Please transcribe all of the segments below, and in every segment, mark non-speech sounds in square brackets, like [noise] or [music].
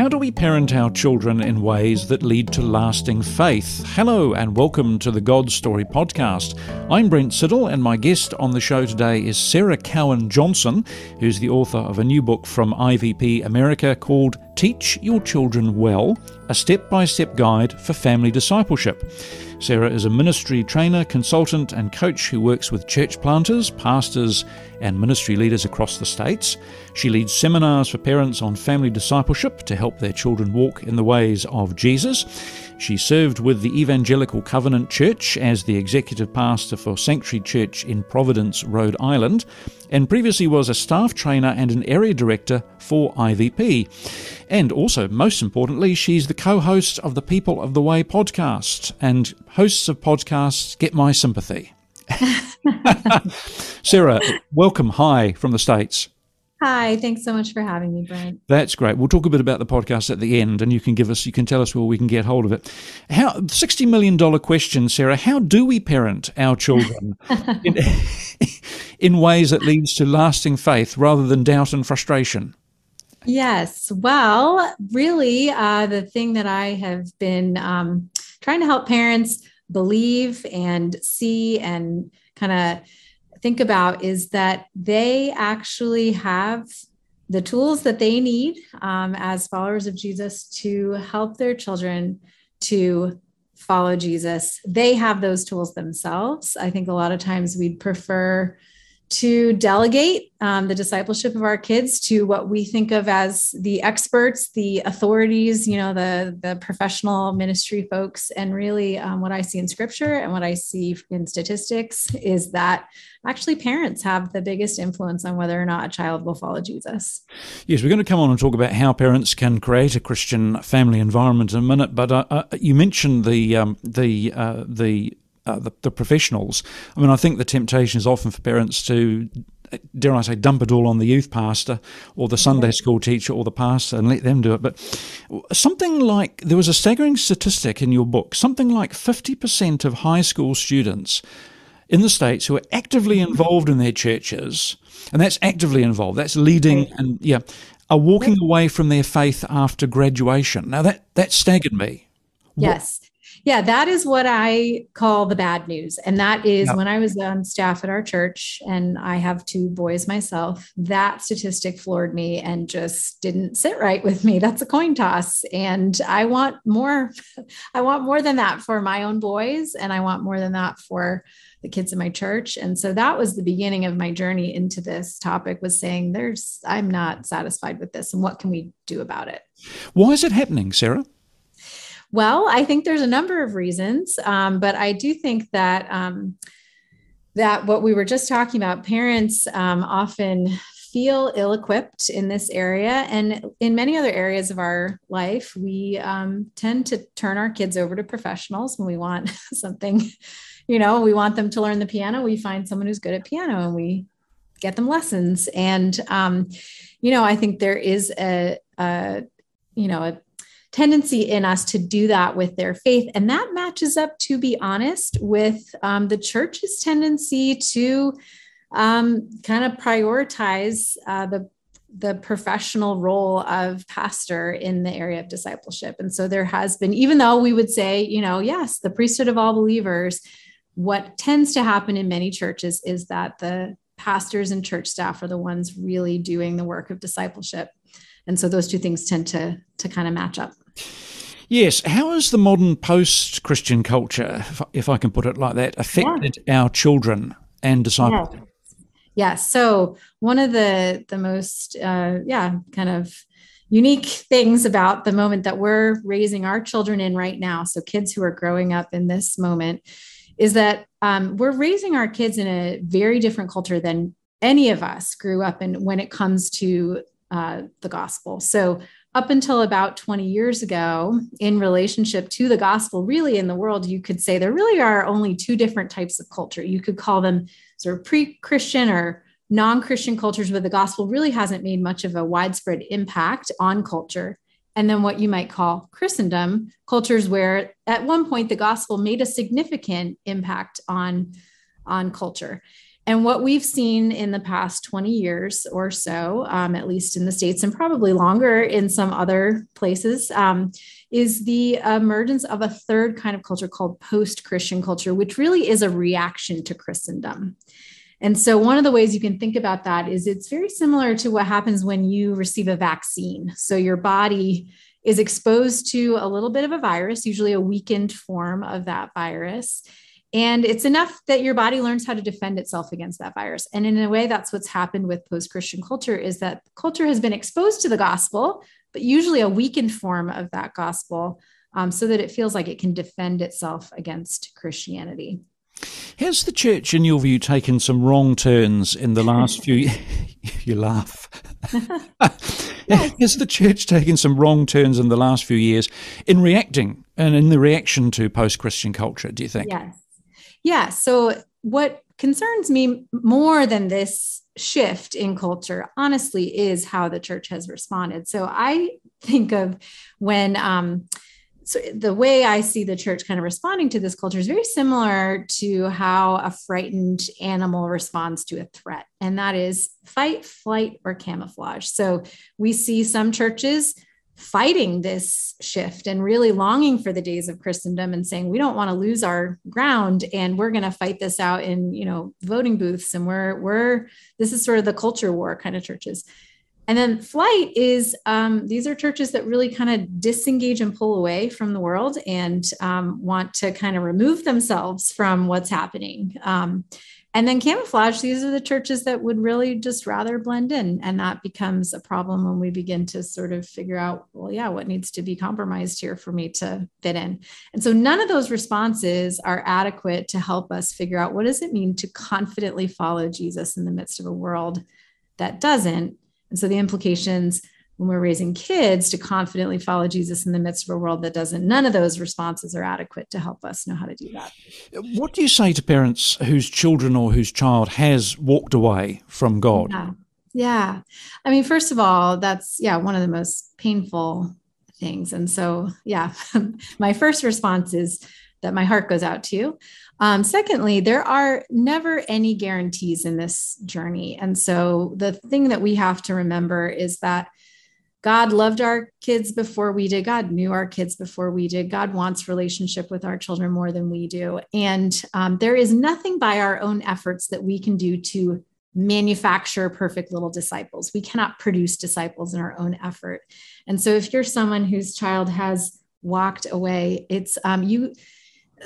How do we parent our children in ways that lead to lasting faith? Hello, and welcome to the God Story podcast. I'm Brent Siddle, and my guest on the show today is Sarah Cowan Johnson, who's the author of a new book from IVP America called Teach Your Children Well A Step by Step Guide for Family Discipleship. Sarah is a ministry trainer, consultant, and coach who works with church planters, pastors, and ministry leaders across the states. She leads seminars for parents on family discipleship to help their children walk in the ways of Jesus. She served with the Evangelical Covenant Church as the executive pastor for Sanctuary Church in Providence, Rhode Island, and previously was a staff trainer and an area director for IVP. And also, most importantly, she's the co host of the People of the Way podcast. And hosts of podcasts get my sympathy. [laughs] Sarah, welcome. Hi from the States. Hi, thanks so much for having me, Brent. That's great. We'll talk a bit about the podcast at the end, and you can give us, you can tell us where we can get hold of it. How sixty million dollar question, Sarah? How do we parent our children [laughs] in, [laughs] in ways that leads to lasting faith rather than doubt and frustration? Yes. Well, really, uh, the thing that I have been um, trying to help parents believe and see and kind of think about is that they actually have the tools that they need um, as followers of Jesus to help their children to follow Jesus. They have those tools themselves. I think a lot of times we'd prefer to delegate um, the discipleship of our kids to what we think of as the experts, the authorities, you know, the the professional ministry folks. And really, um, what I see in Scripture and what I see in statistics is that actually parents have the biggest influence on whether or not a child will follow Jesus. Yes, we're going to come on and talk about how parents can create a Christian family environment in a minute. But uh, uh, you mentioned the um, the uh, the uh, the, the professionals. I mean, I think the temptation is often for parents to dare I say, dump it all on the youth pastor or the Sunday school teacher or the pastor and let them do it. But something like there was a staggering statistic in your book something like 50% of high school students in the States who are actively involved in their churches, and that's actively involved, that's leading and, yeah, are walking away from their faith after graduation. Now, that, that staggered me. Yes. Yeah, that is what I call the bad news. And that is yep. when I was on staff at our church and I have two boys myself, that statistic floored me and just didn't sit right with me. That's a coin toss. And I want more, [laughs] I want more than that for my own boys. And I want more than that for the kids in my church. And so that was the beginning of my journey into this topic was saying, there's, I'm not satisfied with this. And what can we do about it? Why is it happening, Sarah? Well, I think there's a number of reasons, um, but I do think that um, that what we were just talking about, parents um, often feel ill-equipped in this area, and in many other areas of our life, we um, tend to turn our kids over to professionals when we want [laughs] something. You know, we want them to learn the piano. We find someone who's good at piano, and we get them lessons. And um, you know, I think there is a, a you know a tendency in us to do that with their faith. And that matches up, to be honest, with um, the church's tendency to um, kind of prioritize uh, the the professional role of pastor in the area of discipleship. And so there has been, even though we would say, you know, yes, the priesthood of all believers, what tends to happen in many churches is that the pastors and church staff are the ones really doing the work of discipleship. And so those two things tend to to kind of match up. Yes. How has the modern post Christian culture, if I can put it like that, affected yeah. our children and disciples? Yeah. yeah. So, one of the, the most, uh, yeah, kind of unique things about the moment that we're raising our children in right now, so kids who are growing up in this moment, is that um, we're raising our kids in a very different culture than any of us grew up in when it comes to uh, the gospel. So, up until about 20 years ago, in relationship to the gospel, really in the world, you could say there really are only two different types of culture. You could call them sort of pre Christian or non Christian cultures, where the gospel really hasn't made much of a widespread impact on culture. And then what you might call Christendom, cultures where at one point the gospel made a significant impact on, on culture. And what we've seen in the past 20 years or so, um, at least in the States and probably longer in some other places, um, is the emergence of a third kind of culture called post Christian culture, which really is a reaction to Christendom. And so, one of the ways you can think about that is it's very similar to what happens when you receive a vaccine. So, your body is exposed to a little bit of a virus, usually a weakened form of that virus. And it's enough that your body learns how to defend itself against that virus. And in a way, that's what's happened with post Christian culture is that culture has been exposed to the gospel, but usually a weakened form of that gospel um, so that it feels like it can defend itself against Christianity. Has the church, in your view, taken some wrong turns in the last few? [laughs] [laughs] you laugh. [laughs] Has the church taken some wrong turns in the last few years in reacting and in the reaction to post-Christian culture? Do you think? Yes. Yeah. So what concerns me more than this shift in culture, honestly, is how the church has responded. So I think of when um, so the way I see the church kind of responding to this culture is very similar to how a frightened animal responds to a threat, and that is fight, flight, or camouflage. So we see some churches fighting this shift and really longing for the days of Christendom and saying we don't want to lose our ground and we're going to fight this out in you know voting booths and we're we're this is sort of the culture war kind of churches and then flight is um, these are churches that really kind of disengage and pull away from the world and um, want to kind of remove themselves from what's happening. Um, and then camouflage, these are the churches that would really just rather blend in. And that becomes a problem when we begin to sort of figure out, well, yeah, what needs to be compromised here for me to fit in. And so none of those responses are adequate to help us figure out what does it mean to confidently follow Jesus in the midst of a world that doesn't and so the implications when we're raising kids to confidently follow Jesus in the midst of a world that doesn't, none of those responses are adequate to help us know how to do that. What do you say to parents whose children or whose child has walked away from God? Yeah. yeah. I mean, first of all, that's, yeah, one of the most painful things. And so, yeah, [laughs] my first response is that my heart goes out to you. Um, secondly, there are never any guarantees in this journey. And so the thing that we have to remember is that God loved our kids before we did. God knew our kids before we did. God wants relationship with our children more than we do. And um, there is nothing by our own efforts that we can do to manufacture perfect little disciples. We cannot produce disciples in our own effort. And so if you're someone whose child has walked away, it's um, you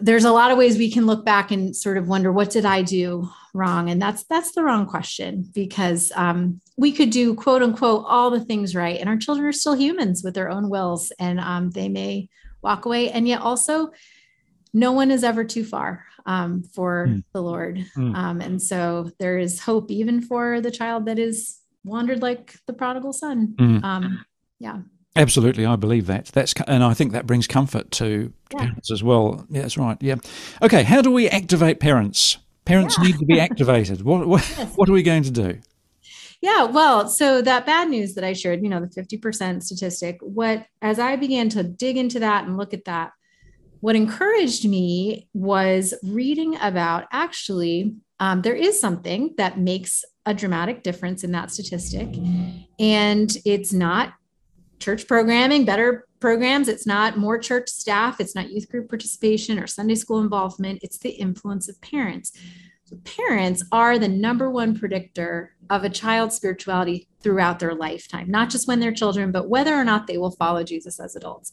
there's a lot of ways we can look back and sort of wonder what did i do wrong and that's that's the wrong question because um, we could do quote unquote all the things right and our children are still humans with their own wills and um, they may walk away and yet also no one is ever too far um, for mm. the lord mm. and so there is hope even for the child that is wandered like the prodigal son mm. yeah Absolutely, I believe that. That's and I think that brings comfort to yeah. parents as well. Yeah, that's right. Yeah. Okay, how do we activate parents? Parents yeah. need to be [laughs] activated. What what, yes. what are we going to do? Yeah, well, so that bad news that I shared, you know, the 50% statistic, what as I began to dig into that and look at that, what encouraged me was reading about actually um, there is something that makes a dramatic difference in that statistic. And it's not church programming, better programs. It's not more church staff, it's not youth group participation or Sunday school involvement. It's the influence of parents. So parents are the number one predictor of a child's spirituality throughout their lifetime, not just when they're children, but whether or not they will follow Jesus as adults.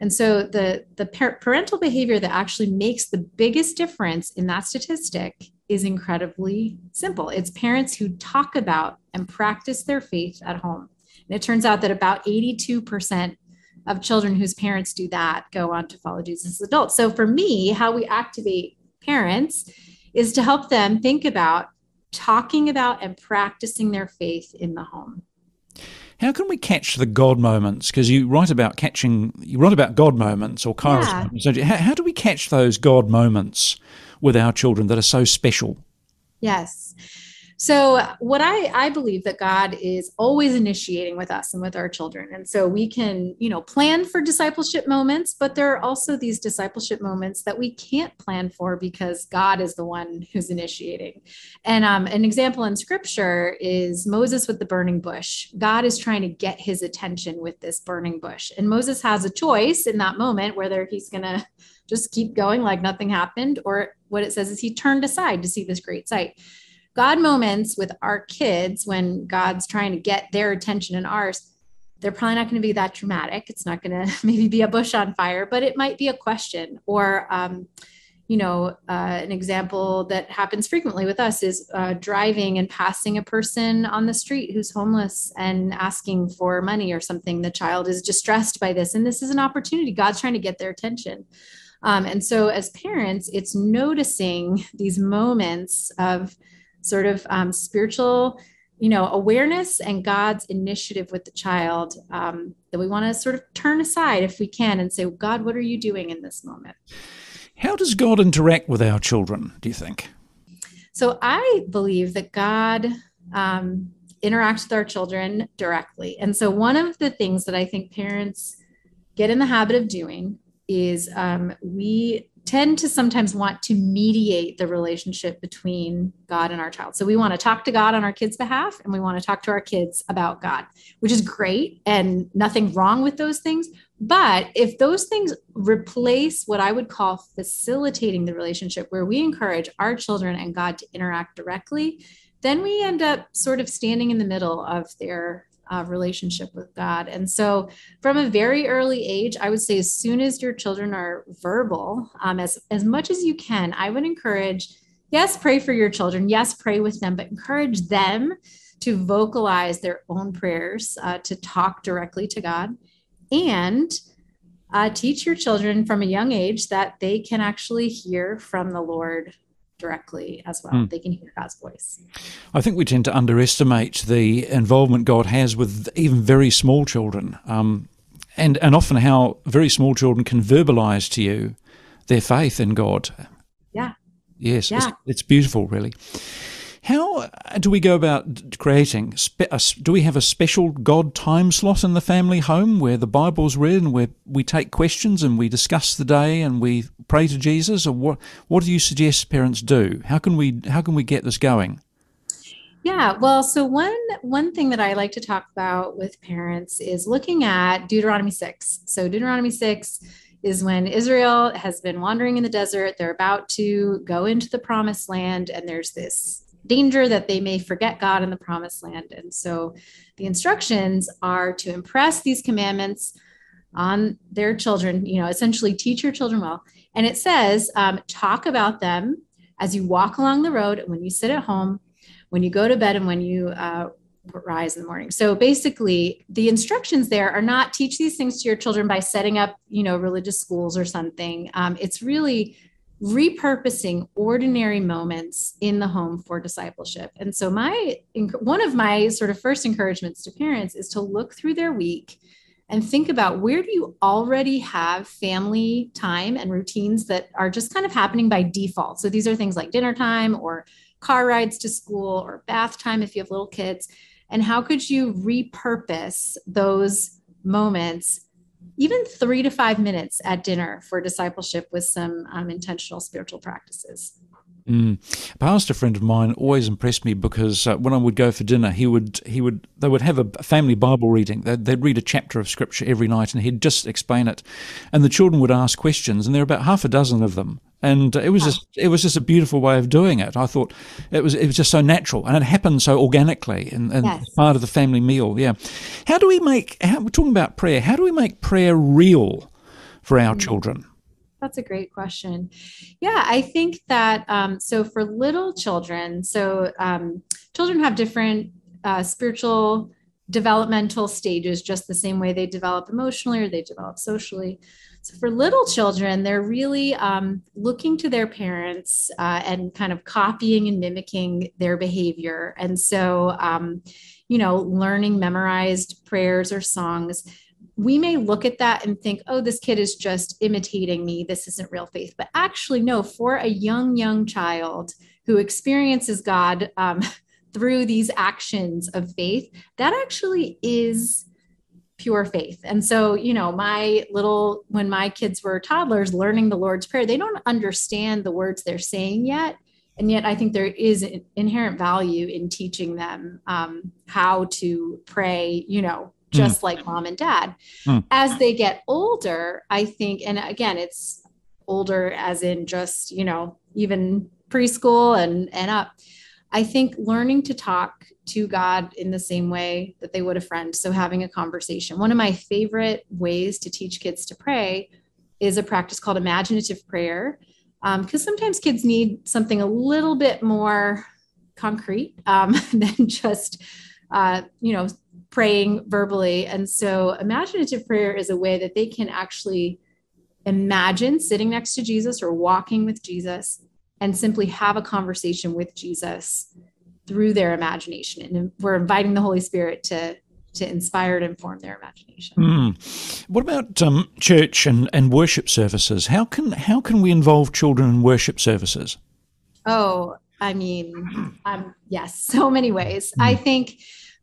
And so the, the parental behavior that actually makes the biggest difference in that statistic is incredibly simple. It's parents who talk about and practice their faith at home. And it turns out that about 82% of children whose parents do that go on to follow Jesus as adults. So for me, how we activate parents is to help them think about talking about and practicing their faith in the home. How can we catch the God moments? Because you write about catching, you write about God moments or Kairos yeah. moments. How, how do we catch those God moments with our children that are so special? Yes. So, what I, I believe that God is always initiating with us and with our children. And so we can, you know, plan for discipleship moments, but there are also these discipleship moments that we can't plan for because God is the one who's initiating. And um, an example in scripture is Moses with the burning bush. God is trying to get his attention with this burning bush. And Moses has a choice in that moment whether he's going to just keep going like nothing happened, or what it says is he turned aside to see this great sight. God moments with our kids when God's trying to get their attention and ours, they're probably not going to be that dramatic. It's not going [laughs] to maybe be a bush on fire, but it might be a question or, um, you know, uh, an example that happens frequently with us is uh, driving and passing a person on the street who's homeless and asking for money or something. The child is distressed by this, and this is an opportunity. God's trying to get their attention. Um, and so, as parents, it's noticing these moments of sort of um, spiritual you know awareness and god's initiative with the child um, that we want to sort of turn aside if we can and say god what are you doing in this moment? How does god interact with our children do you think? So i believe that god um, interacts with our children directly. And so one of the things that i think parents get in the habit of doing is um, we tend to sometimes want to mediate the relationship between God and our child. So we want to talk to God on our kids' behalf and we want to talk to our kids about God, which is great and nothing wrong with those things. But if those things replace what I would call facilitating the relationship, where we encourage our children and God to interact directly, then we end up sort of standing in the middle of their uh, relationship with God. And so, from a very early age, I would say as soon as your children are verbal, um, as as much as you can, I would encourage. Yes, pray for your children. Yes, pray with them, but encourage them to vocalize their own prayers, uh, to talk directly to God, and uh, teach your children from a young age that they can actually hear from the Lord directly as well. Mm. They can hear God's voice. I think we tend to underestimate the involvement God has with even very small children, um, and and often how very small children can verbalize to you their faith in God. Yeah. Yes, yeah. It's, it's beautiful, really. How do we go about creating? Do we have a special God time slot in the family home where the Bible's read and where we take questions and we discuss the day and we pray to Jesus? Or what? What do you suggest parents do? How can we How can we get this going? Yeah, well, so one one thing that I like to talk about with parents is looking at Deuteronomy six. So Deuteronomy six is when Israel has been wandering in the desert. They're about to go into the promised land, and there's this danger that they may forget God in the promised land. And so the instructions are to impress these commandments on their children, you know, essentially teach your children well. And it says, um, talk about them as you walk along the road, when you sit at home, when you go to bed, and when you uh, rise in the morning. So basically, the instructions there are not teach these things to your children by setting up, you know, religious schools or something. Um, it's really repurposing ordinary moments in the home for discipleship. And so my one of my sort of first encouragements to parents is to look through their week and think about where do you already have family time and routines that are just kind of happening by default. So these are things like dinner time or car rides to school or bath time if you have little kids. And how could you repurpose those moments even three to five minutes at dinner for discipleship with some um, intentional spiritual practices. Mm. A pastor friend of mine always impressed me because uh, when I would go for dinner, he would he would they would have a family Bible reading. They'd, they'd, read a chapter of scripture every night, and he'd just explain it, and the children would ask questions, and there were about half a dozen of them, and it was just it was just a beautiful way of doing it. I thought it was it was just so natural, and it happened so organically, and, and yes. part of the family meal. Yeah, how do we make? How, we're talking about prayer. How do we make prayer real for our mm-hmm. children? That's a great question. Yeah, I think that um, so for little children, so um, children have different uh, spiritual developmental stages, just the same way they develop emotionally or they develop socially. So for little children, they're really um, looking to their parents uh, and kind of copying and mimicking their behavior. And so, um, you know, learning memorized prayers or songs we may look at that and think, oh, this kid is just imitating me. This isn't real faith. But actually, no, for a young, young child who experiences God um, [laughs] through these actions of faith, that actually is pure faith. And so, you know, my little, when my kids were toddlers learning the Lord's Prayer, they don't understand the words they're saying yet. And yet, I think there is inherent value in teaching them um, how to pray, you know, just mm. like mom and dad. Mm. As they get older, I think, and again, it's older as in just, you know, even preschool and, and up. I think learning to talk to God in the same way that they would a friend. So having a conversation. One of my favorite ways to teach kids to pray is a practice called imaginative prayer. Because um, sometimes kids need something a little bit more concrete um, [laughs] than just, uh, you know, praying verbally. And so imaginative prayer is a way that they can actually imagine sitting next to Jesus or walking with Jesus and simply have a conversation with Jesus through their imagination. And we're inviting the Holy Spirit to to inspire and inform their imagination. Mm. What about um, church and, and worship services? How can how can we involve children in worship services? Oh, I mean, um, yes, [laughs] so many ways. Mm. I think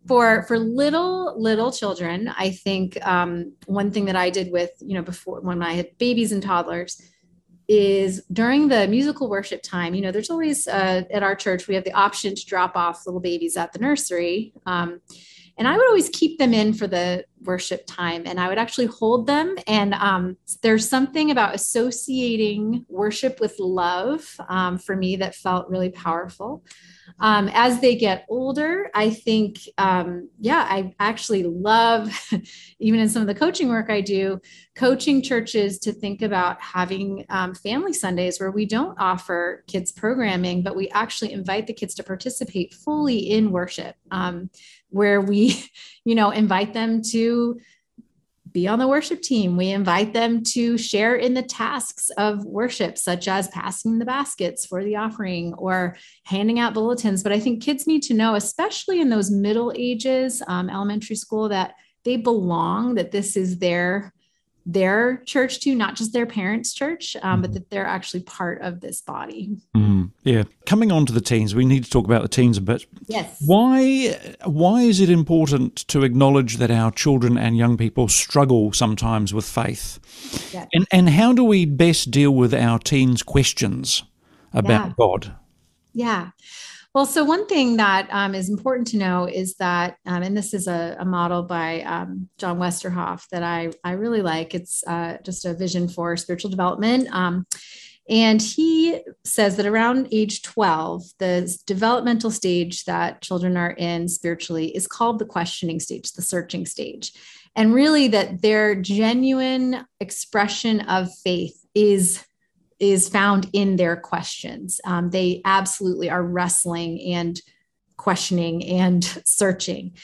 for for little little children, I think um, one thing that I did with you know before when I had babies and toddlers is during the musical worship time, you know, there's always uh, at our church, we have the option to drop off little babies at the nursery. Um, and I would always keep them in for the worship time and I would actually hold them. And um, there's something about associating worship with love um, for me that felt really powerful. Um, as they get older, I think, um, yeah, I actually love, [laughs] even in some of the coaching work I do, coaching churches to think about having um, family Sundays where we don't offer kids programming, but we actually invite the kids to participate fully in worship, um, where we, [laughs] you know, invite them to be on the worship team. We invite them to share in the tasks of worship, such as passing the baskets for the offering or handing out bulletins. But I think kids need to know, especially in those middle ages, um, elementary school, that they belong, that this is their their church too, not just their parents' church, um, but mm-hmm. that they're actually part of this body. Mm, yeah. Coming on to the teens, we need to talk about the teens a bit. Yes. Why why is it important to acknowledge that our children and young people struggle sometimes with faith? Yeah. And and how do we best deal with our teens' questions about yeah. God? Yeah. Well, so one thing that um, is important to know is that, um, and this is a, a model by um, John Westerhoff that I, I really like. It's uh, just a vision for spiritual development. Um, and he says that around age 12, the developmental stage that children are in spiritually is called the questioning stage, the searching stage. And really, that their genuine expression of faith is is found in their questions. Um, they absolutely are wrestling and questioning and searching.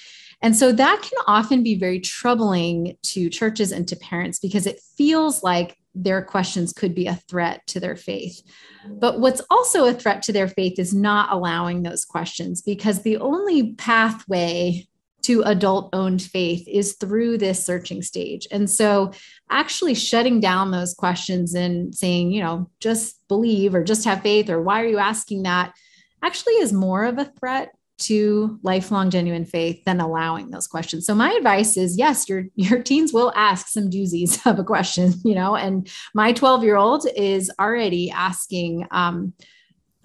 And so that can often be very troubling to churches and to parents because it feels like their questions could be a threat to their faith. But what's also a threat to their faith is not allowing those questions because the only pathway to adult owned faith is through this searching stage. And so, actually shutting down those questions and saying, you know, just believe or just have faith or why are you asking that actually is more of a threat to lifelong genuine faith than allowing those questions. So my advice is yes, your your teens will ask some doozies [laughs] of a question, you know, and my 12-year-old is already asking um,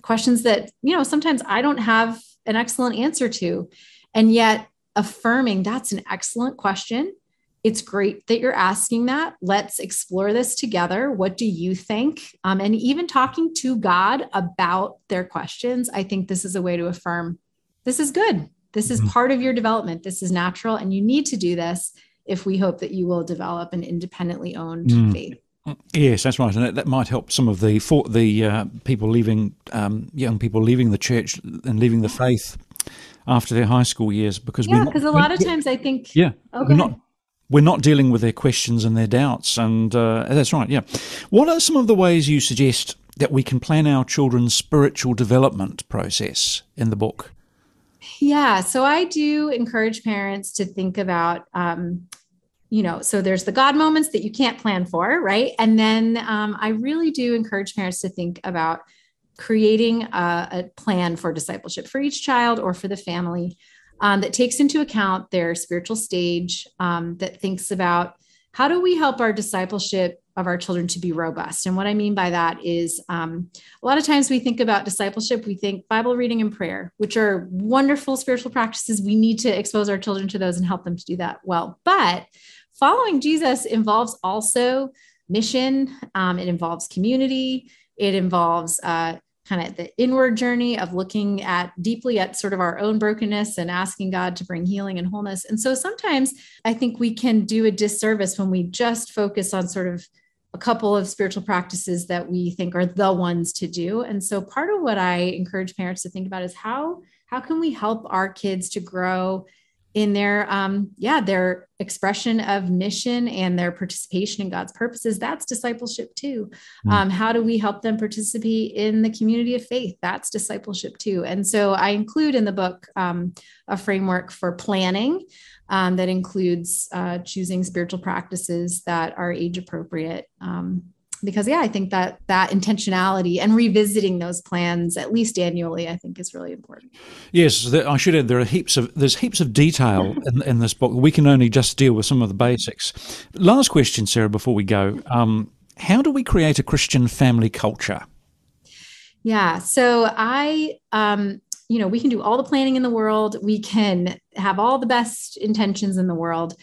questions that, you know, sometimes I don't have an excellent answer to. And yet affirming that's an excellent question. It's great that you're asking that. Let's explore this together. What do you think? Um, and even talking to God about their questions, I think this is a way to affirm this is good. This is mm-hmm. part of your development. This is natural. And you need to do this if we hope that you will develop an independently owned mm. faith. Yes, that's right, and that, that, might help some of the for the uh, people leaving, um, young people leaving the church and leaving the faith after their high school years because yeah, because a lot of times I think yeah, oh, we're not we're not dealing with their questions and their doubts, and uh, that's right. Yeah, what are some of the ways you suggest that we can plan our children's spiritual development process in the book? Yeah, so I do encourage parents to think about. Um, you know, so there's the God moments that you can't plan for, right? And then um, I really do encourage parents to think about creating a, a, plan for discipleship for each child or for the family um, that takes into account their spiritual stage, um, that thinks about how do we help our discipleship of our children to be robust. And what I mean by that is um, a lot of times we think about discipleship, we think Bible reading and prayer, which are wonderful spiritual practices. We need to expose our children to those and help them to do that well. But following Jesus involves also mission, um, it involves community, it involves uh, kind of the inward journey of looking at deeply at sort of our own brokenness and asking God to bring healing and wholeness. And so sometimes I think we can do a disservice when we just focus on sort of a couple of spiritual practices that we think are the ones to do. And so part of what I encourage parents to think about is how how can we help our kids to grow in their um yeah their expression of mission and their participation in god's purposes that's discipleship too. Mm. um, how do we help them participate in the community of faith? That's discipleship too. And so i include in the book um, a framework for planning um, that includes uh, choosing spiritual practices that are age appropriate um, because yeah i think that that intentionality and revisiting those plans at least annually i think is really important. Yes i should add there are heaps of there's heaps of detail [laughs] in, in this book. We can only just deal with some of the basics. Last question sarah before we go. Um, how do we create a christian family culture? Yeah so i um, you know we can do all the planning in the world. We can have all the best intentions in the world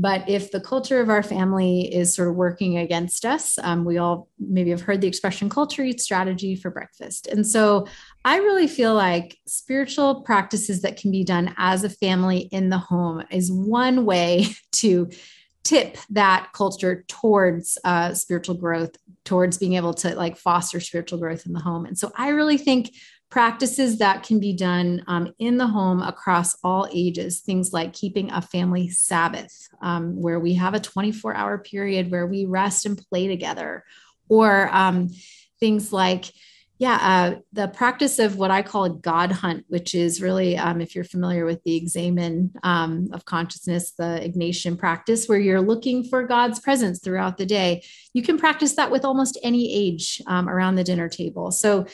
but if the culture of our family is sort of working against us, um, we all maybe have heard the expression culture eats strategy for breakfast. And so I really feel like spiritual practices that can be done as a family in the home is one way [laughs] to tip that culture towards uh, spiritual growth, towards being able to like foster spiritual growth in the home. And so I really think practices that can be done um, in the home across all ages things like keeping a family sabbath um, where we have a 24 hour period where we rest and play together or um, things like yeah uh, the practice of what i call a god hunt which is really um, if you're familiar with the examen um, of consciousness the ignatian practice where you're looking for god's presence throughout the day you can practice that with almost any age um, around the dinner table. So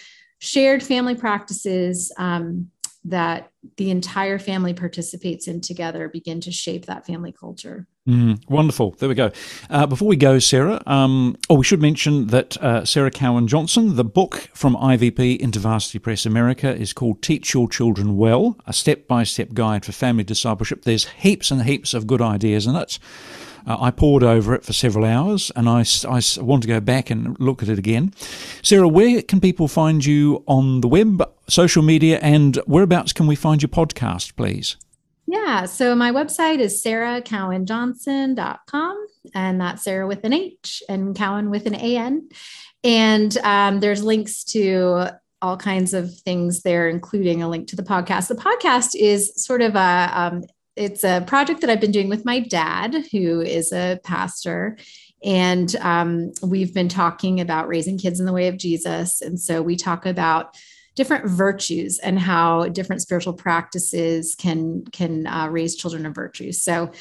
shared family practices um, that the entire family participates in together begin to shape that family culture. Mm, wonderful. There we go. Uh, before we go, Sarah, um, oh, we should mention that uh, Sarah Cowan Johnson, the book from IVP InterVarsity Press America is called Teach Your Children Well, a step by step guide for family discipleship. There's heaps and heaps of good ideas in it. Uh, I pored over it for several hours and I, I want to go back and look at it again. Sarah, where can people find you on the web, social media, and whereabouts can we find your podcast, please? Yeah, so my website is sarahcowanjohnson.com, and that's Sarah with an H and Cowan with an A-N. And um, there's links to all kinds of things there, including a link to the podcast. The podcast is sort of a um, it's a project that I've been doing with my dad, who is a pastor. And um, we've been talking about raising kids in the way of Jesus. And so we talk about different virtues and how different spiritual practices can can uh, raise children of virtues. So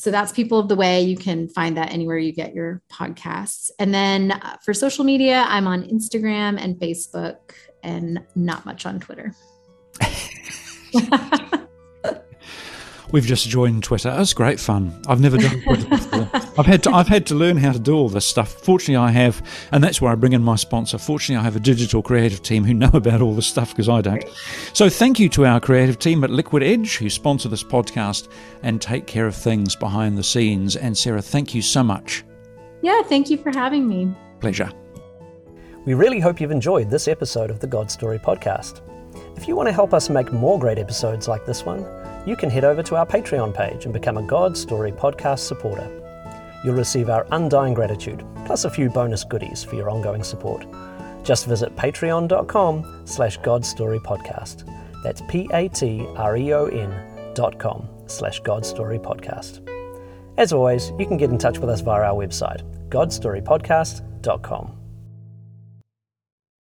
so that's people of the way you can find that anywhere you get your podcasts and then uh, for social media i'm on instagram and facebook and not much on twitter [laughs] [laughs] We've just joined Twitter. It's great fun. I've never done Twitter [laughs] before. I've had to, I've had to learn how to do all this stuff. Fortunately, I have, and that's where I bring in my sponsor. Fortunately, I have a digital creative team who [laughs] know about all this stuff because I don't. So thank you to our creative team at Liquid Edge who sponsor this podcast and take care of things behind the scenes. And Sarah, thank you so much. Yeah, thank you for having me. Pleasure. We really hope you've enjoyed this episode of the God Story podcast. If you want to help us make more great episodes like this one, you can head over to our Patreon page and become a God Story podcast supporter. You'll receive our undying gratitude, plus a few bonus goodies for your ongoing support. Just visit patreon.com slash godstorypodcast. That's P-A-T-R-E-O-N dot com slash godstorypodcast. As always, you can get in touch with us via our website, godstorypodcast.com.